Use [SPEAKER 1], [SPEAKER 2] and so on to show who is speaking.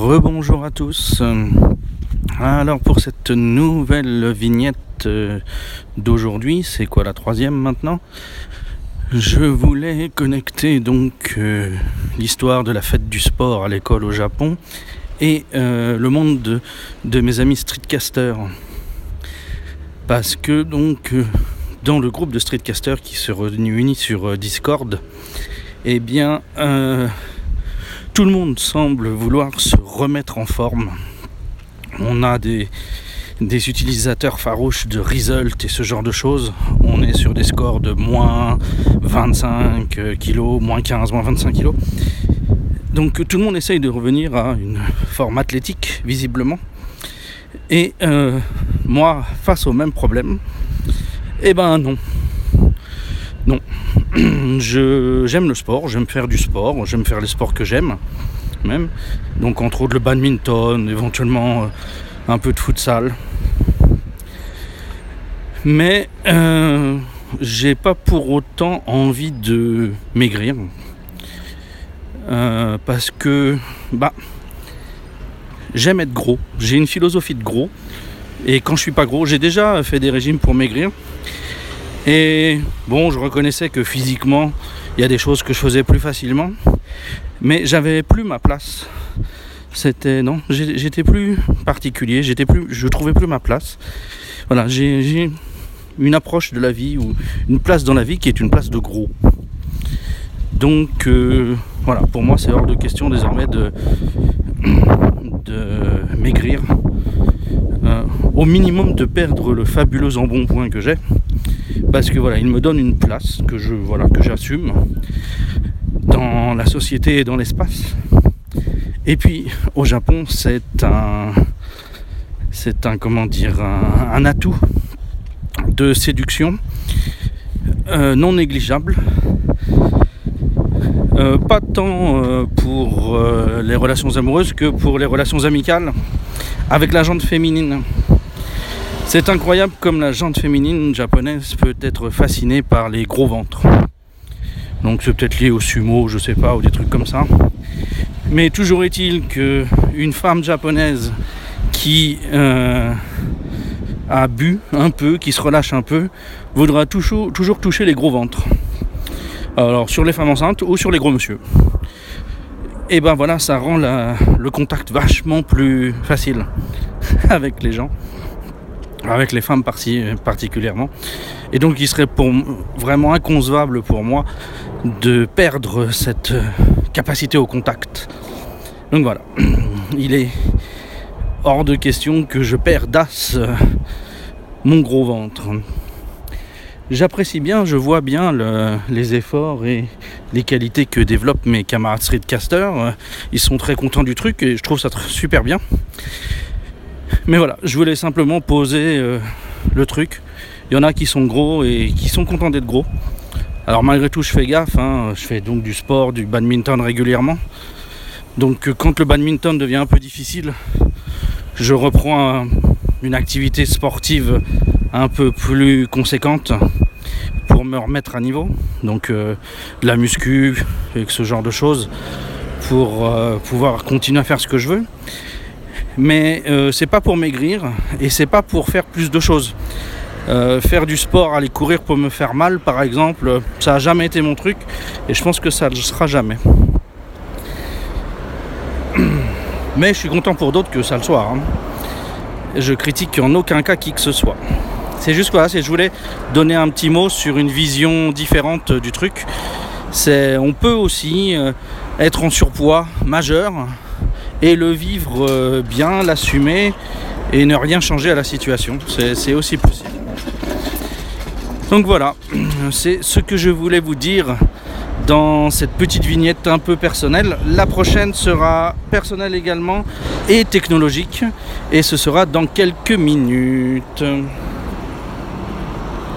[SPEAKER 1] Rebonjour à tous. Alors pour cette nouvelle vignette euh, d'aujourd'hui, c'est quoi la troisième maintenant? Je voulais connecter donc euh, l'histoire de la fête du sport à l'école au Japon et euh, le monde de, mes amis streetcasters. Parce que donc dans le groupe de streetcasters qui se réunit sur Discord, eh bien tout le monde semble vouloir se remettre en forme. On a des, utilisateurs farouches de Result et ce genre de choses. On est sur des scores de moins 25 kg, moins 15, moins 25 kg. Donc tout le monde essaye de revenir à une forme athlétique, visiblement. Et euh, moi, face au même problème, eh ben non. Non. j'aime le sport, j'aime faire du sport, j'aime faire les sports que j'aime même. Donc entre autres le badminton, éventuellement euh, un peu de futsal. Mais euh, j'ai pas pour autant envie de maigrir. Euh, parce que bah j'aime être gros. J'ai une philosophie de gros. Et quand je suis pas gros, j'ai déjà fait des régimes pour maigrir. Et bon, je reconnaissais que physiquement, il y a des choses que je faisais plus facilement, mais j'avais plus ma place. C'était non, j'étais plus particulier, j'étais plus, je trouvais plus ma place. Voilà, j'ai une approche de la vie ou une place dans la vie qui est une place de gros. Donc euh, voilà, pour moi c'est hors de question désormais de, maigrir, euh, au minimum de perdre le fabuleux embonpoint que j'ai parce que voilà, il me donne une place que je voilà que j'assume dans la société et dans l'espace. Et puis au Japon, c'est un c'est un comment dire un, atout de séduction euh, non négligeable. Euh, pas tant euh, pour les relations amoureuses que pour les relations amicales avec la jante féminine. C'est incroyable comme la jante féminine japonaise peut être fascinée par les gros ventres. Donc c'est peut-être lié au sumo, je sais pas, ou des trucs comme ça. Mais toujours est-il que une femme japonaise qui euh, a bu un peu, qui se relâche un peu, voudra toujours, toujours toucher les gros ventres. Alors sur les femmes enceintes ou sur les gros monsieur. Et ben voilà, ça rend le contact vachement plus facile avec les gens avec les femmes particulièrement. Et donc il serait pour, vraiment inconcevable pour moi de perdre cette euh, capacité au contact. Donc voilà, il est hors de question que je perdasse euh, mon gros ventre. J'apprécie bien, je vois bien les efforts et les qualités que développent mes camarades streetcasters. Ils sont très contents du truc et je trouve ça super bien. Mais voilà, je voulais simplement poser euh, le truc. Il y en a qui sont gros et qui sont contents d'être gros. Alors malgré tout, je fais gaffe. Hein. Je fais donc du sport, du badminton régulièrement. Donc euh, quand le badminton devient un peu difficile, je reprends une activité sportive un peu plus conséquente pour me remettre à niveau. Donc euh, de la muscu et ce genre de choses pour pouvoir continuer à faire ce que je veux mais euh, c'est pas pour maigrir et c'est pas pour faire plus de choses. Euh, faire du sport, aller courir pour me faire mal, par exemple, ça a jamais été mon truc et je pense que ça ne le sera jamais. Mais je suis content pour d'autres que ça le soit. Hein. Je critique en aucun cas qui que ce soit. C'est juste quoi, c'est je voulais donner un petit mot sur une vision différente du truc. On peut aussi euh, être en surpoids majeur et le vivre euh, bien, l'assumer et ne rien changer à la situation. C'est aussi possible. Donc voilà, c'est ce que je voulais vous dire dans cette petite vignette un peu personnelle. La prochaine sera personnelle également et technologique et ce sera dans quelques minutes.